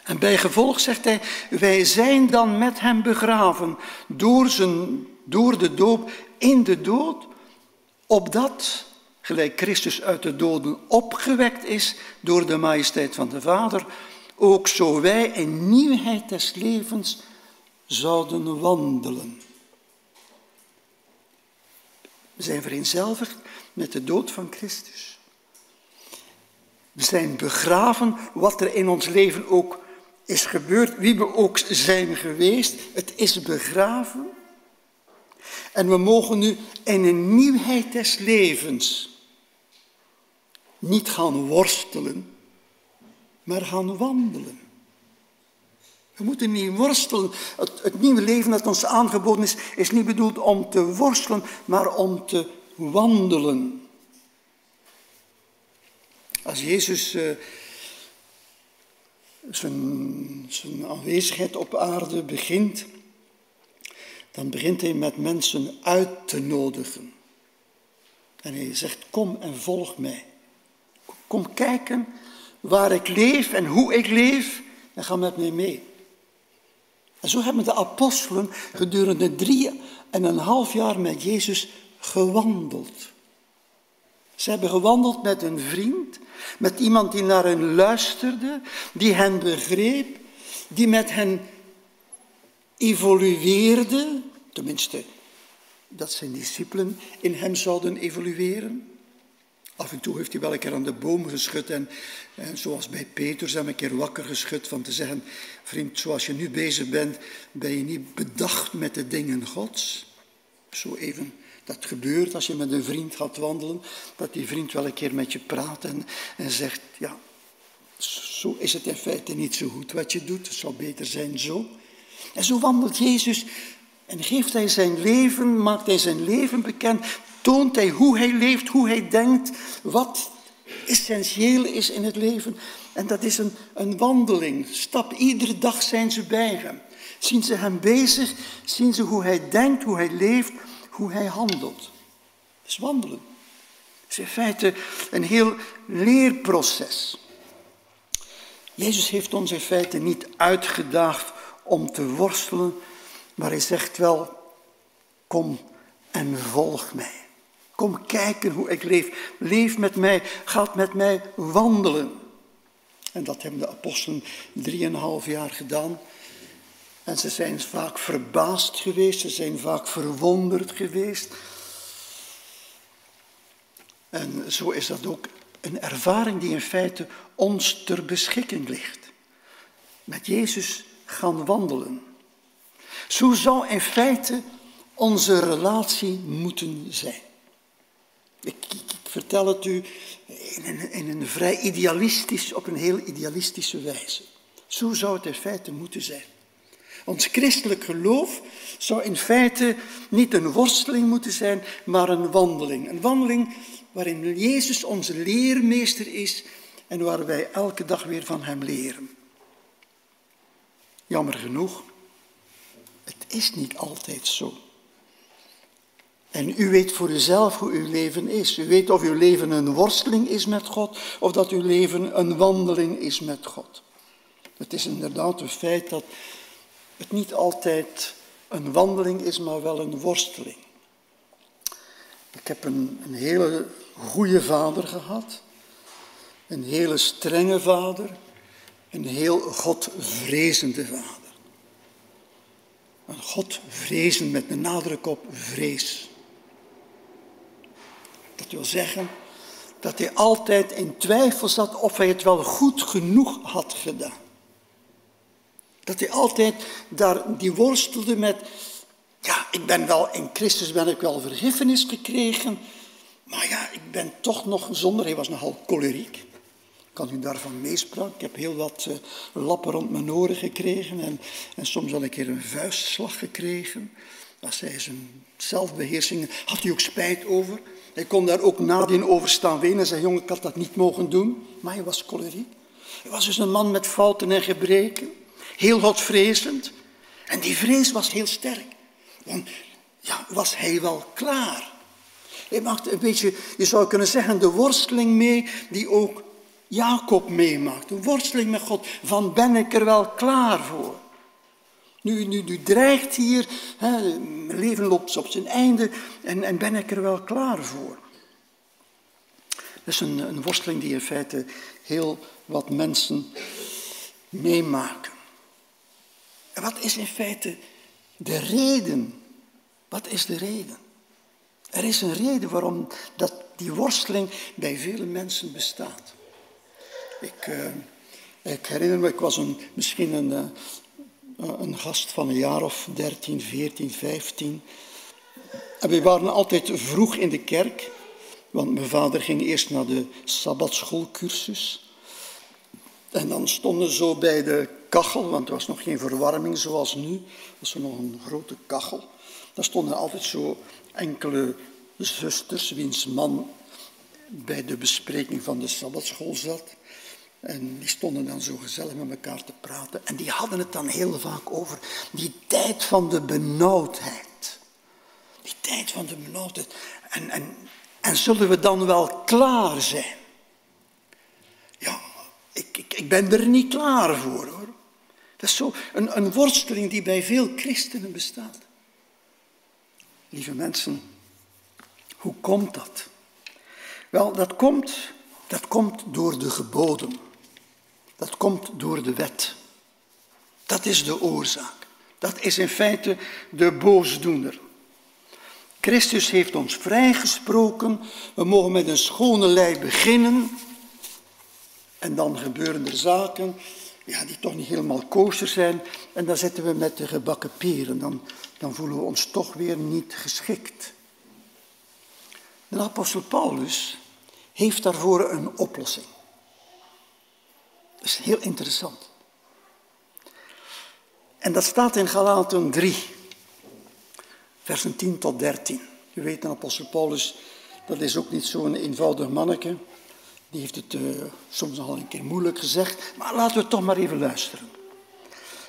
Speaker 5: En bij gevolg zegt hij, wij zijn dan met hem begraven door, zijn, door de doop in de dood, opdat gelijk Christus uit de doden opgewekt is door de majesteit van de Vader, ook zo wij in nieuwheid des levens zouden wandelen. We zijn vereenzelvigd met de dood van Christus. We zijn begraven, wat er in ons leven ook is gebeurd, wie we ook zijn geweest. Het is begraven. En we mogen nu in een nieuwheid des levens niet gaan worstelen, maar gaan wandelen. We moeten niet worstelen. Het, nieuwe leven dat ons aangeboden is, is niet bedoeld om te worstelen, maar om te wandelen. Als Jezus zijn, zijn aanwezigheid op aarde begint, dan begint hij met mensen uit te nodigen. En hij zegt, kom en volg mij. Kom kijken waar ik leef en hoe ik leef en ga met mij mee. En zo hebben de apostelen gedurende drie en een half jaar met Jezus gewandeld. Ze hebben gewandeld met een vriend, met iemand die naar hen luisterde, die hen begreep, die met hen evolueerde, tenminste dat zijn discipelen in hem zouden evolueren. Af en toe heeft hij wel een keer aan de boom geschud en, en zoals bij Petrus hem een keer wakker geschud van te zeggen, vriend, zoals je nu bezig bent, ben je niet bedacht met de dingen Gods. Zo even, dat gebeurt als je met een vriend gaat wandelen, dat die vriend wel een keer met je praat en, en zegt, ja, zo is het in feite niet zo goed wat je doet, het zou beter zijn zo. En zo wandelt Jezus en geeft hij zijn leven, maakt hij zijn leven bekend, toont hij hoe hij leeft, hoe hij denkt, wat essentieel is in het leven. En dat is een, een wandeling. Stap, iedere dag zijn ze bij hem. Zien ze hem bezig, zien ze hoe hij denkt, hoe hij leeft, hoe hij handelt. Dat is wandelen. Het is in feite een heel leerproces. Jezus heeft ons in feite niet uitgedaagd om te worstelen, maar hij zegt wel, kom en volg mij. Kom kijken hoe ik leef. Leef met mij, gaat met mij wandelen. En dat hebben de apostelen drieënhalf jaar gedaan. En ze zijn vaak verbaasd geweest, ze zijn vaak verwonderd geweest. En zo is dat ook een ervaring die in feite ons ter beschikking ligt. Met Jezus gaan wandelen. Zo zou in feite onze relatie moeten zijn. Ik, vertel het u in een, in een, vrij idealistisch, op een heel idealistische wijze. Zo zou het in feite moeten zijn. Ons christelijk geloof zou in feite niet een worsteling moeten zijn, maar een wandeling. Een wandeling waarin Jezus onze leermeester is en waar wij elke dag weer van Hem leren. Jammer genoeg, het is niet altijd zo. En u weet voor uzelf hoe uw leven is. U weet of uw leven een worsteling is met God of dat uw leven een wandeling is met God. Het is inderdaad een feit dat het niet altijd een wandeling is, maar wel een worsteling. Ik heb een, een hele goede vader gehad, een hele strenge vader, een heel Godvrezende vader. Een Godvrezen met een nadruk op vrees. Dat wil zeggen dat hij altijd in twijfel zat of hij het wel goed genoeg had gedaan. Dat hij altijd daar, die worstelde met, ja, ik ben wel, in Christus ben ik wel vergiffenis gekregen, maar ja, ik ben toch nog zonder, hij was nogal choleriek. Kan u daarvan meespraken? Ik heb heel wat uh, lappen rond mijn oren gekregen en, en soms wel een keer een vuistslag gekregen. Als hij zijn zelfbeheersing, had hij ook spijt over. Hij kon daar ook nadien over staan wenen en zei, jongen, ik had dat niet mogen doen. Maar hij was choleriek. Hij was dus een man met fouten en gebreken. Heel godvrezend. En die vrees was heel sterk. Want ja, was hij wel klaar? Hij maakte een beetje, je zou kunnen zeggen, de worsteling mee die ook Jacob meemaakt. De worsteling met God. Van ben ik er wel klaar voor? Nu, nu, nu dreigt hier, hè, mijn leven loopt op zijn einde en, en ben ik er wel klaar voor? Dat is een, een worsteling die in feite heel wat mensen meemaken. En wat is in feite de reden? Wat is de reden? Er is een reden waarom dat die worsteling bij vele mensen bestaat. Ik, uh, ik herinner me, ik was een, misschien een, uh, een gast van een jaar of 13, 14, 15. En we waren altijd vroeg in de kerk, want mijn vader ging eerst naar de sabbatschoolcursus. En dan stonden zo bij de kachel, want er was nog geen verwarming zoals nu. Er was nog een grote kachel. Daar stonden altijd zo enkele zusters, wiens man bij de bespreking van de Sabbatschool zat. En die stonden dan zo gezellig met elkaar te praten. En die hadden het dan heel vaak over die tijd van de benauwdheid. Die tijd van de benauwdheid. En, en, en zullen we dan wel klaar zijn? Ja, ik, ik, ik ben er niet klaar voor hoor. Dat is zo een, een worsteling die bij veel christenen bestaat. Lieve mensen, hoe komt dat? Wel, dat komt, dat komt door de geboden. Dat komt door de wet. Dat is de oorzaak. Dat is in feite de boosdoener. Christus heeft ons vrijgesproken. We mogen met een schone lei beginnen. En dan gebeuren er zaken ja, die toch niet helemaal kosher zijn. En dan zitten we met de gebakken peren. Dan, dan voelen we ons toch weer niet geschikt. De apostel Paulus heeft daarvoor een oplossing. Dat is heel interessant. En dat staat in Galaten 3, versen 10 tot 13. U weet, apostel Paulus, dat is ook niet zo'n eenvoudig manneke. Die heeft het uh, soms al een keer moeilijk gezegd, maar laten we toch maar even luisteren.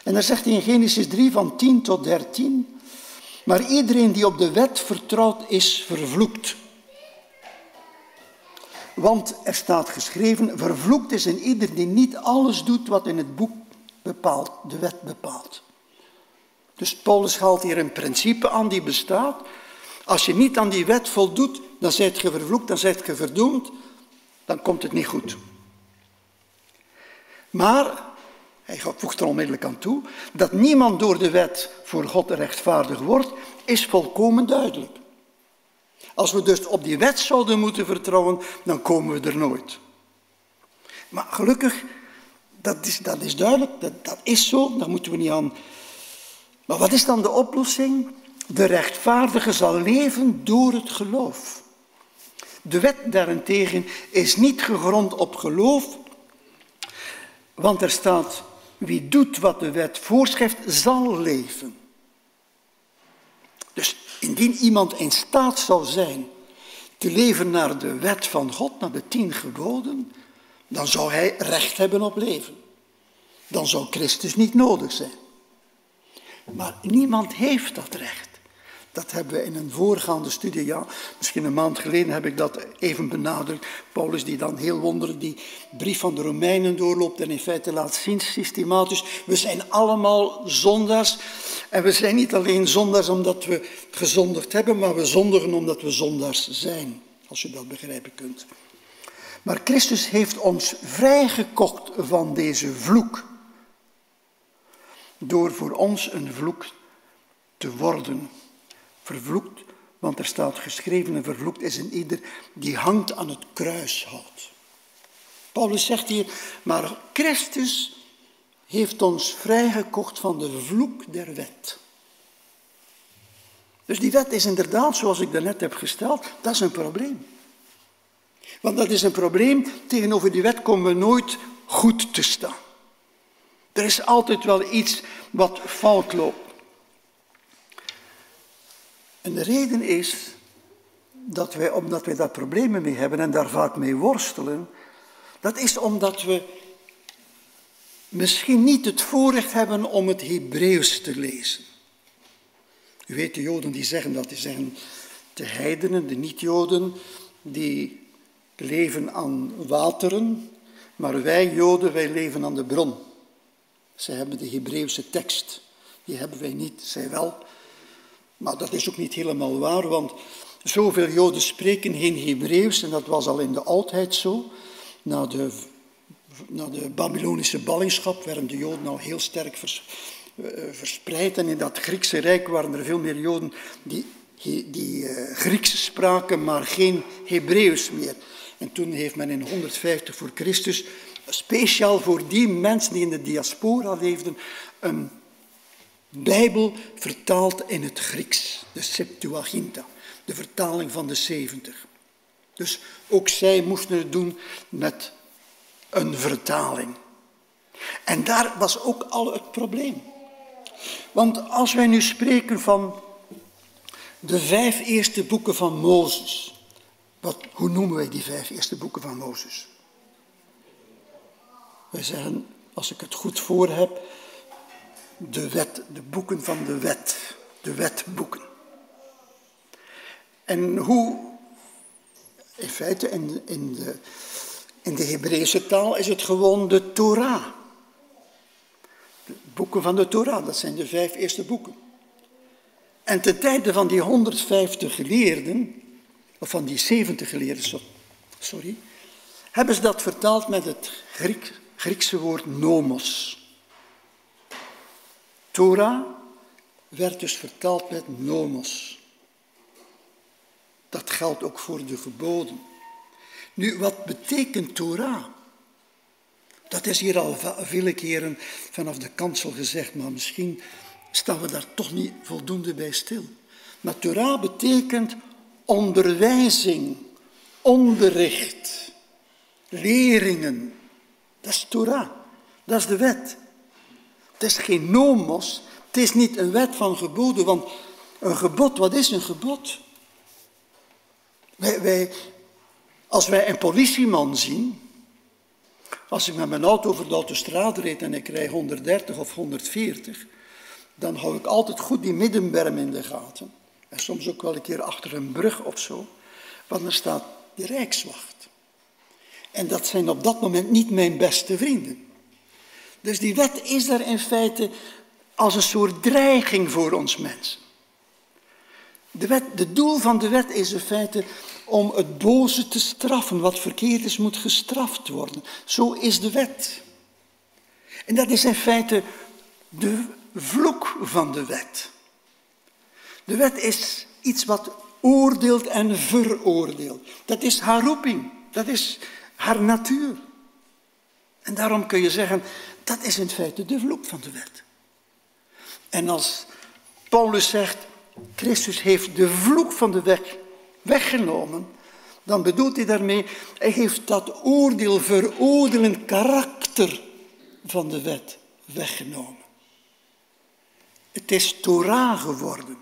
Speaker 5: En dan zegt hij in Genesis 3 van 10 tot 13, maar iedereen die op de wet vertrouwt is vervloekt. Want er staat geschreven, vervloekt is in ieder die niet alles doet wat in het boek bepaalt, de wet bepaalt. Dus Paulus haalt hier een principe aan die bestaat. Als je niet aan die wet voldoet, dan zijt je vervloekt, dan zijt je verdoemd, dan komt het niet goed. Maar, hij voegt er onmiddellijk aan toe, dat niemand door de wet voor God rechtvaardig wordt, is volkomen duidelijk. Als we dus op die wet zouden moeten vertrouwen, dan komen we er nooit. Maar gelukkig, dat is, dat is duidelijk, dat, dat is zo, daar moeten we niet aan. Maar wat is dan de oplossing? De rechtvaardige zal leven door het geloof. De wet daarentegen is niet gegrond op geloof, want er staat, wie doet wat de wet voorschrijft, zal leven. Dus Indien iemand in staat zou zijn te leven naar de wet van God, naar de tien geboden, dan zou hij recht hebben op leven. Dan zou Christus niet nodig zijn. Maar niemand heeft dat recht. Dat hebben we in een voorgaande studie, ja, misschien een maand geleden heb ik dat even benadrukt. Paulus die dan heel wonderlijk die brief van de Romeinen doorloopt en in feite laat zien systematisch. We zijn allemaal zondaars en we zijn niet alleen zondaars omdat we gezondigd hebben, maar we zondigen omdat we zondaars zijn, als je dat begrijpen kunt. Maar Christus heeft ons vrijgekocht van deze vloek. Door voor ons een vloek te worden. Vervloekt, want er staat geschreven en vervloekt is een ieder die hangt aan het kruishout. Paulus zegt hier, maar Christus heeft ons vrijgekocht van de vloek der wet. Dus die wet is inderdaad, zoals ik daarnet heb gesteld, dat is een probleem. Want dat is een probleem, tegenover die wet komen we nooit goed te staan. Er is altijd wel iets wat fout loopt. En de reden is dat wij, omdat wij daar problemen mee hebben en daar vaak mee worstelen, dat is omdat we misschien niet het voorrecht hebben om het Hebreeuws te lezen. U weet, de Joden die zeggen dat, die zeggen de heidenen, de niet-Joden, die leven aan wateren, maar wij Joden, wij leven aan de bron. Zij hebben de Hebreeuwse tekst, die hebben wij niet, zij wel. Maar dat is ook niet helemaal waar, want zoveel Joden spreken geen Hebreeuws en dat was al in de oudheid zo. Na de, na de Babylonische ballingschap werden de Joden al heel sterk eh, verspreid en in dat Griekse rijk waren er veel meer Joden die, die uh, Grieks spraken, maar geen Hebreeuws meer. En toen heeft men in 150 voor Christus speciaal voor die mensen die in de diaspora leefden een Bijbel vertaald in het Grieks, de Septuaginta, de vertaling van de 70. Dus ook zij moesten het doen met een vertaling. En daar was ook al het probleem. Want als wij nu spreken van de vijf eerste boeken van Mozes. Wat, hoe noemen wij die vijf eerste boeken van Mozes? Wij zeggen, als ik het goed voor heb, de wet, de boeken van de wet, de wetboeken. En hoe, in feite in, in de, in de Hebreeuwse taal is het gewoon de Torah. De boeken van de Torah, dat zijn de vijf eerste boeken. En ten tijde van die 150 geleerden, of van die 70 geleerden, sorry, hebben ze dat vertaald met het Griek, Griekse woord nomos. Torah werd dus vertaald met nomos. Dat geldt ook voor de geboden. Nu, wat betekent Torah? Dat is hier al vele keren vanaf de kansel gezegd, maar misschien staan we daar toch niet voldoende bij stil. Maar Torah betekent onderwijzing, onderricht, leringen. Dat is Torah, dat is de wet. Het is geen nomos, het is niet een wet van geboden, want een gebod, wat is een gebod? Wij, als wij een politieman zien, als ik met mijn auto over de autostrade reed en ik rij 130 of 140, dan hou ik altijd goed die middenberm in de gaten. En soms ook wel een keer achter een brug of zo, want dan staat de Rijkswacht. En dat zijn op dat moment niet mijn beste vrienden. Dus die wet is daar in feite als een soort dreiging voor ons mensen. De, wet, de doel van de wet is in feite om het boze te straffen. Wat verkeerd is, moet gestraft worden. Zo is de wet. En dat is in feite de vloek van de wet. De wet is iets wat oordeelt en veroordeelt. Dat is haar roeping, dat is haar natuur. En daarom kun je zeggen, dat is in feite de vloek van de wet. En als Paulus zegt, Christus heeft de vloek van de wet weggenomen, dan bedoelt hij daarmee, hij heeft dat oordeel, veroordelend karakter van de wet weggenomen. Het is Torah geworden.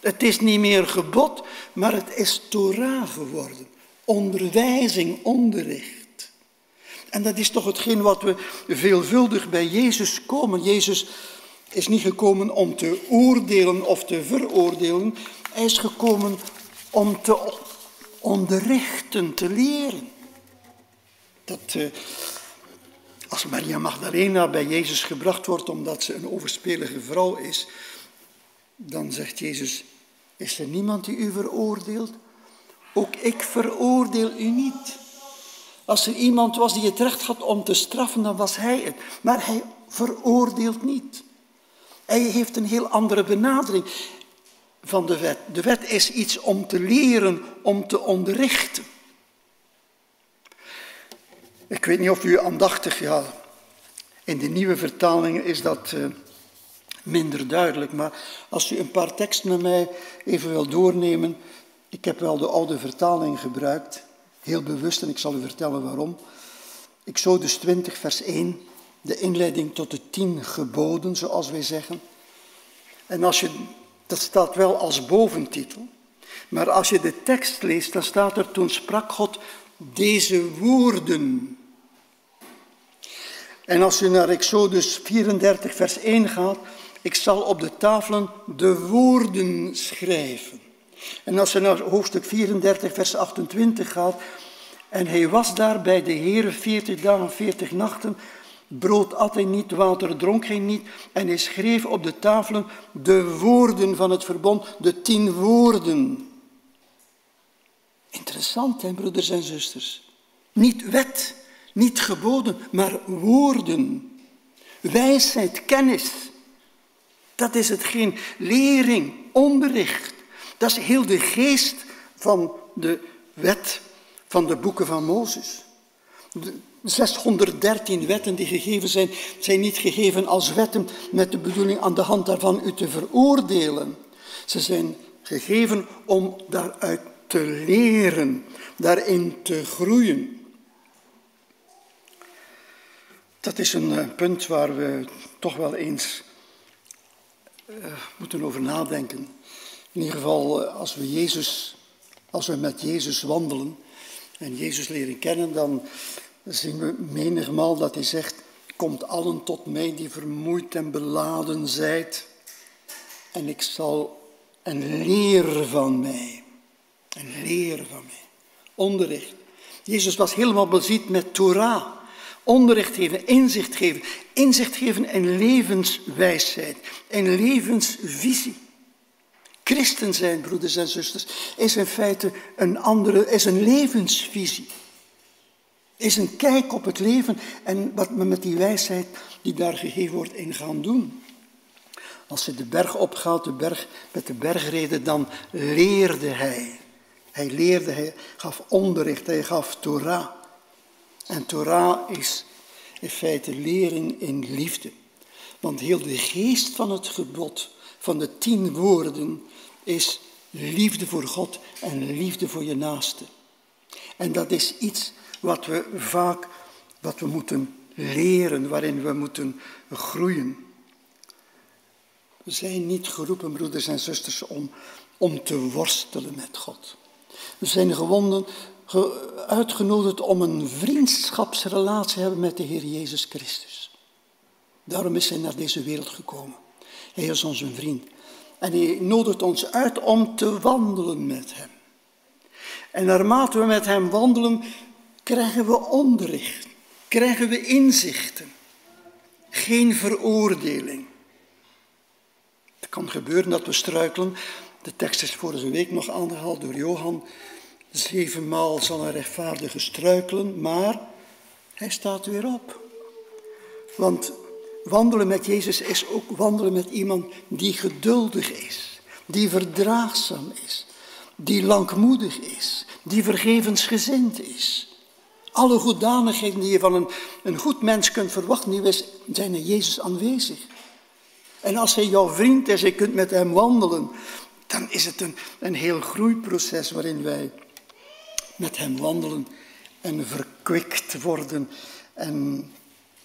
Speaker 5: Het is niet meer gebod, maar het is Torah geworden. Onderwijzing, onderricht. En dat is toch hetgeen wat we veelvuldig bij Jezus komen. Jezus is niet gekomen om te oordelen of te veroordelen. Hij is gekomen om te onderrichten, te leren. Dat, uh, als Maria Magdalena bij Jezus gebracht wordt omdat ze een overspelige vrouw is, dan zegt Jezus, is er niemand die u veroordeelt? Ook ik veroordeel u niet. Als er iemand was die het recht had om te straffen, dan was hij het. Maar hij veroordeelt niet. Hij heeft een heel andere benadering van de wet. De wet is iets om te leren, om te onderrichten. Ik weet niet of u aandachtig, ja, in de nieuwe vertalingen is dat uh, minder duidelijk, maar als u een paar teksten met mij even wil doornemen, ik heb wel de oude vertaling gebruikt, heel bewust en ik zal u vertellen waarom. Exodus 20, vers 1, de inleiding tot de tien geboden, zoals wij zeggen. En als je, dat staat wel als boventitel, maar als je de tekst leest, dan staat er toen sprak God deze woorden. En als je naar Exodus 34, vers 1 gaat, ik zal op de tafelen de woorden schrijven. En als je naar hoofdstuk 34, vers 28 gaat, en hij was daar bij de Heer 40 dagen, 40 nachten, brood at hij niet, water dronk hij niet, en hij schreef op de tafelen de woorden van het verbond, de tien woorden. Interessant, hè, broeders en zusters. Niet wet, niet geboden, maar woorden. Wijsheid, kennis. Dat is hetgeen lering, onderricht. Dat is heel de geest van de wet van de boeken van Mozes. De 613 wetten die gegeven zijn, zijn niet gegeven als wetten met de bedoeling aan de hand daarvan u te veroordelen. Ze zijn gegeven om daaruit te leren, daarin te groeien. Dat is een eh, punt waar we toch wel eens uh, moeten over nadenken. In ieder geval, uh, als we Jezus, als we met Jezus wandelen en Jezus leren kennen, dan zien we menigmaal dat hij zegt: Komt allen tot mij die vermoeid en beladen zijt, en ik zal een leer van mij. Een leer van mij. Onderricht. Jezus was helemaal bezit met Torah. Onderricht geven, inzicht geven. Inzicht geven en levenswijsheid. En levensvisie. Christen zijn, broeders en zusters, is in feite een andere, is een levensvisie. Is een kijk op het leven en wat we met die wijsheid die daar gegeven wordt in gaan doen. Als hij de berg opgaat, de berg, met de bergreden, dan leerde hij. Hij leerde, hij gaf onderricht, hij gaf Torah. En Torah is in feite lering in liefde. Want heel de geest van het gebod, van de tien woorden, is liefde voor God en liefde voor je naaste. En dat is iets wat we vaak wat we moeten leren, waarin we moeten groeien. We zijn niet geroepen, broeders en zusters, om, om te worstelen met God. We zijn gewonden, uitgenodigd om een vriendschapsrelatie te hebben met de Heer Jezus Christus. Daarom is hij naar deze wereld gekomen. Hij is onze vriend. En hij nodigt ons uit om te wandelen met hem. En naarmate we met hem wandelen, krijgen we onderricht, krijgen we inzichten. Geen veroordeling. Het kan gebeuren dat we struikelen. De tekst is vorige week nog aangehaald door Johan. Zevenmaal zal een rechtvaardige struikelen, maar hij staat weer op. Want wandelen met Jezus is ook wandelen met iemand die geduldig is, die verdraagzaam is, die langmoedig is, die vergevensgezind is. Alle goeddanigheden die je van een, een goed mens kunt verwachten, die zijn in Jezus aanwezig. En als hij jouw vriend is, je kunt met hem wandelen, dan is het een, een heel groeiproces waarin wij met hem wandelen en verkwikt worden en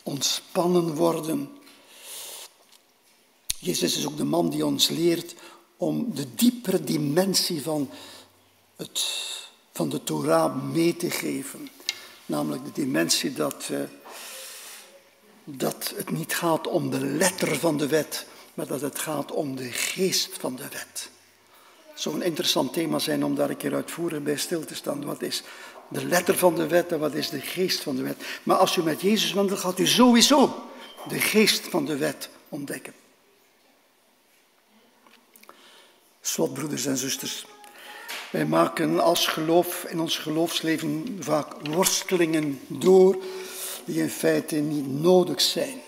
Speaker 5: ontspannen worden. Jezus is ook de man die ons leert om de diepere dimensie van, het, van de Torah mee te geven. Namelijk de dimensie dat, uh, dat het niet gaat om de letter van de wet, maar dat het gaat om de geest van de wet. Zou een interessant thema zijn om daar een keer uitvoerig bij stil te staan. Wat is de letter van de wet en wat is de geest van de wet? Maar als u met Jezus wandelt, gaat u sowieso de geest van de wet ontdekken. Slotbroeders en zusters. Wij maken als geloof in ons geloofsleven vaak worstelingen door die in feite niet nodig zijn.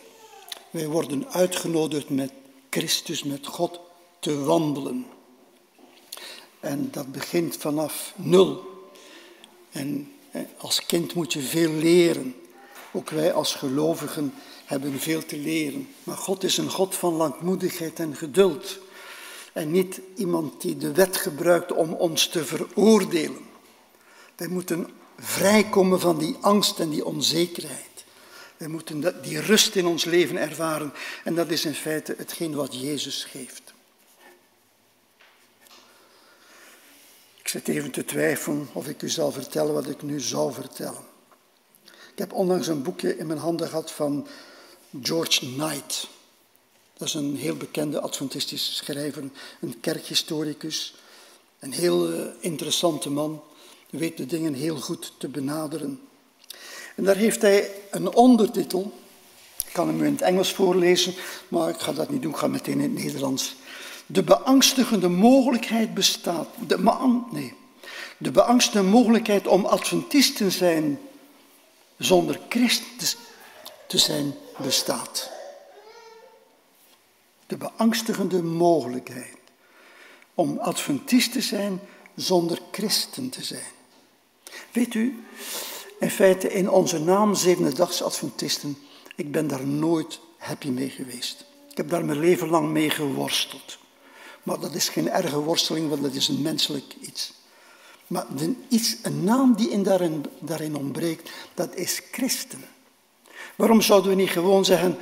Speaker 5: Wij worden uitgenodigd met Christus, met God te wandelen. En dat begint vanaf nul. En als kind moet je veel leren. Ook wij als gelovigen hebben veel te leren. Maar God is een God van langmoedigheid en geduld. En niet iemand die de wet gebruikt om ons te veroordelen. Wij moeten vrijkomen van die angst en die onzekerheid. Wij moeten die rust in ons leven ervaren. En dat is in feite hetgeen wat Jezus geeft. Ik zit even te twijfelen of ik u zal vertellen wat ik nu zou vertellen. Ik heb onlangs een boekje in mijn handen gehad van George Knight. Dat is een heel bekende Adventistische schrijver, een kerkhistoricus. Een heel eh, interessante man. Weet de dingen heel goed te benaderen. En daar heeft hij een ondertitel. Ik kan hem in het Engels voorlezen, maar ik ga dat niet doen, ik ga meteen in het Nederlands. De beangstigende mogelijkheid bestaat. De, nee, de beangstigende mogelijkheid om adventist te zijn zonder Christus te zijn bestaat. De beangstigende mogelijkheid om adventist te zijn zonder christen te zijn. Weet u, in feite in onze naam Zevende Adventisten, ik ben daar nooit happy mee geweest. Ik heb daar mijn leven lang mee geworsteld. Maar dat is geen erge worsteling, want dat is een menselijk iets. Maar de, iets, een naam die in daarin, daarin ontbreekt, dat is christen.
Speaker 6: Waarom zouden we niet gewoon zeggen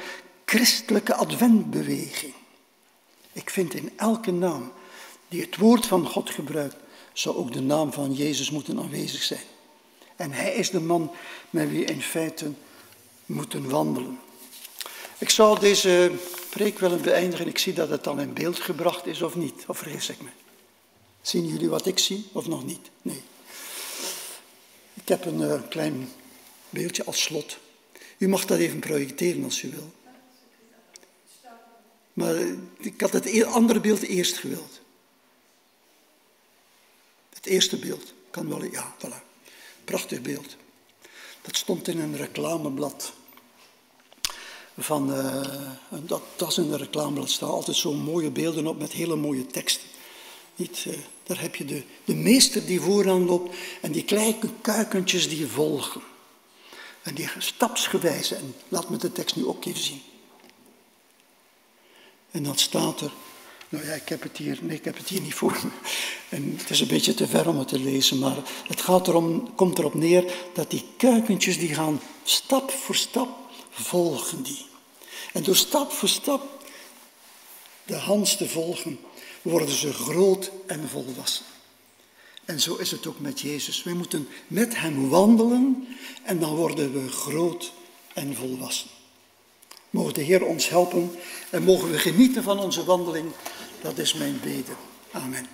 Speaker 6: christelijke adventbeweging? Ik vind in elke naam die het woord van God gebruikt, zou ook de naam van Jezus moeten aanwezig zijn. En hij is de man met wie in feite moeten wandelen. Ik zou deze preek willen beëindigen. Ik zie dat het dan in beeld gebracht is of niet. Of vergis ik me? Zien jullie wat ik zie of nog niet? Nee. Ik heb een uh, klein beeldje als slot. U mag dat even projecteren als u wil. Maar eh, ik had het e-, andere beeld eerst gewild. Het eerste beeld kan wel, ja, voilà. Prachtig beeld. Dat stond in een reclameblad. Van, uh, dat, dat is in een reclameblad, staan altijd zo mooie beelden op met hele mooie teksten. Niet, uh, daar heb je de, de meester die vooraan loopt en die kleine kuikentjes die volgen. En die stapsgewijs, en laat me de tekst nu ook even zien. En dan staat er, nou ja, ik heb het hier, nee, ik heb het hier niet voor me. En het is een beetje te ver om het te lezen, maar het gaat erom, komt erop neer dat die kuikentjes die gaan stap voor stap volgen die. En door stap voor stap de Hans te volgen, worden ze groot en volwassen. En zo is het ook met Jezus. Wij moeten met Hem wandelen en dan worden we groot en volwassen. Mogen de Heer ons helpen en mogen we genieten van onze wandeling. Dat is mijn bede. Amen.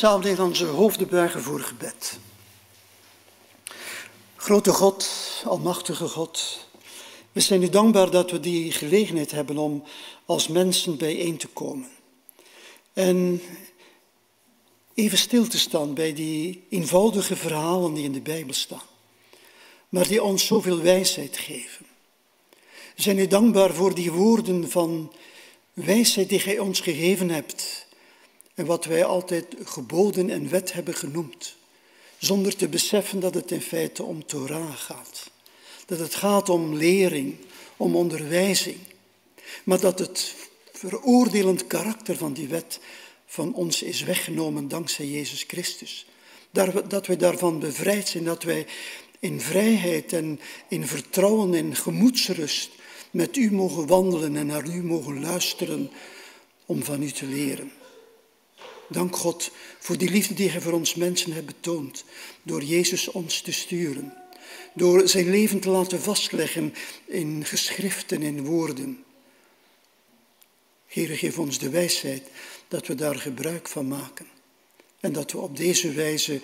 Speaker 5: Samen onze hoofden buigen voor gebed. Grote God, Almachtige God, we zijn u dankbaar dat we die gelegenheid hebben om als mensen bijeen te komen. En even stil te staan bij die eenvoudige verhalen die in de Bijbel staan, maar die ons zoveel wijsheid geven. We zijn u dankbaar voor die woorden van wijsheid die gij ons gegeven hebt en wat wij altijd geboden en wet hebben genoemd, zonder te beseffen dat het in feite om Torah gaat. Dat het gaat om lering, om onderwijzing, maar dat het veroordelend karakter van die wet van ons is weggenomen dankzij Jezus Christus. Dat wij daarvan bevrijd zijn, dat wij in vrijheid en in vertrouwen en gemoedsrust met u mogen wandelen en naar u mogen luisteren om van u te leren. Dank God voor die liefde die Hij voor ons mensen hebt betoond, door Jezus ons te sturen, door zijn leven te laten vastleggen in geschriften en woorden. Heer, geef ons de wijsheid dat we daar gebruik van maken en dat we op deze wijze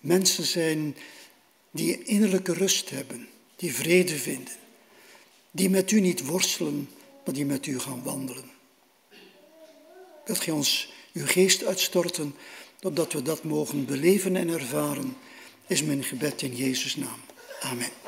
Speaker 5: mensen zijn die innerlijke rust hebben, die vrede vinden, die met u niet worstelen, maar die met u gaan wandelen. Dat gij ons uw geest uitstorten, opdat we dat mogen beleven en ervaren, is mijn gebed in Jezus' naam. Amen.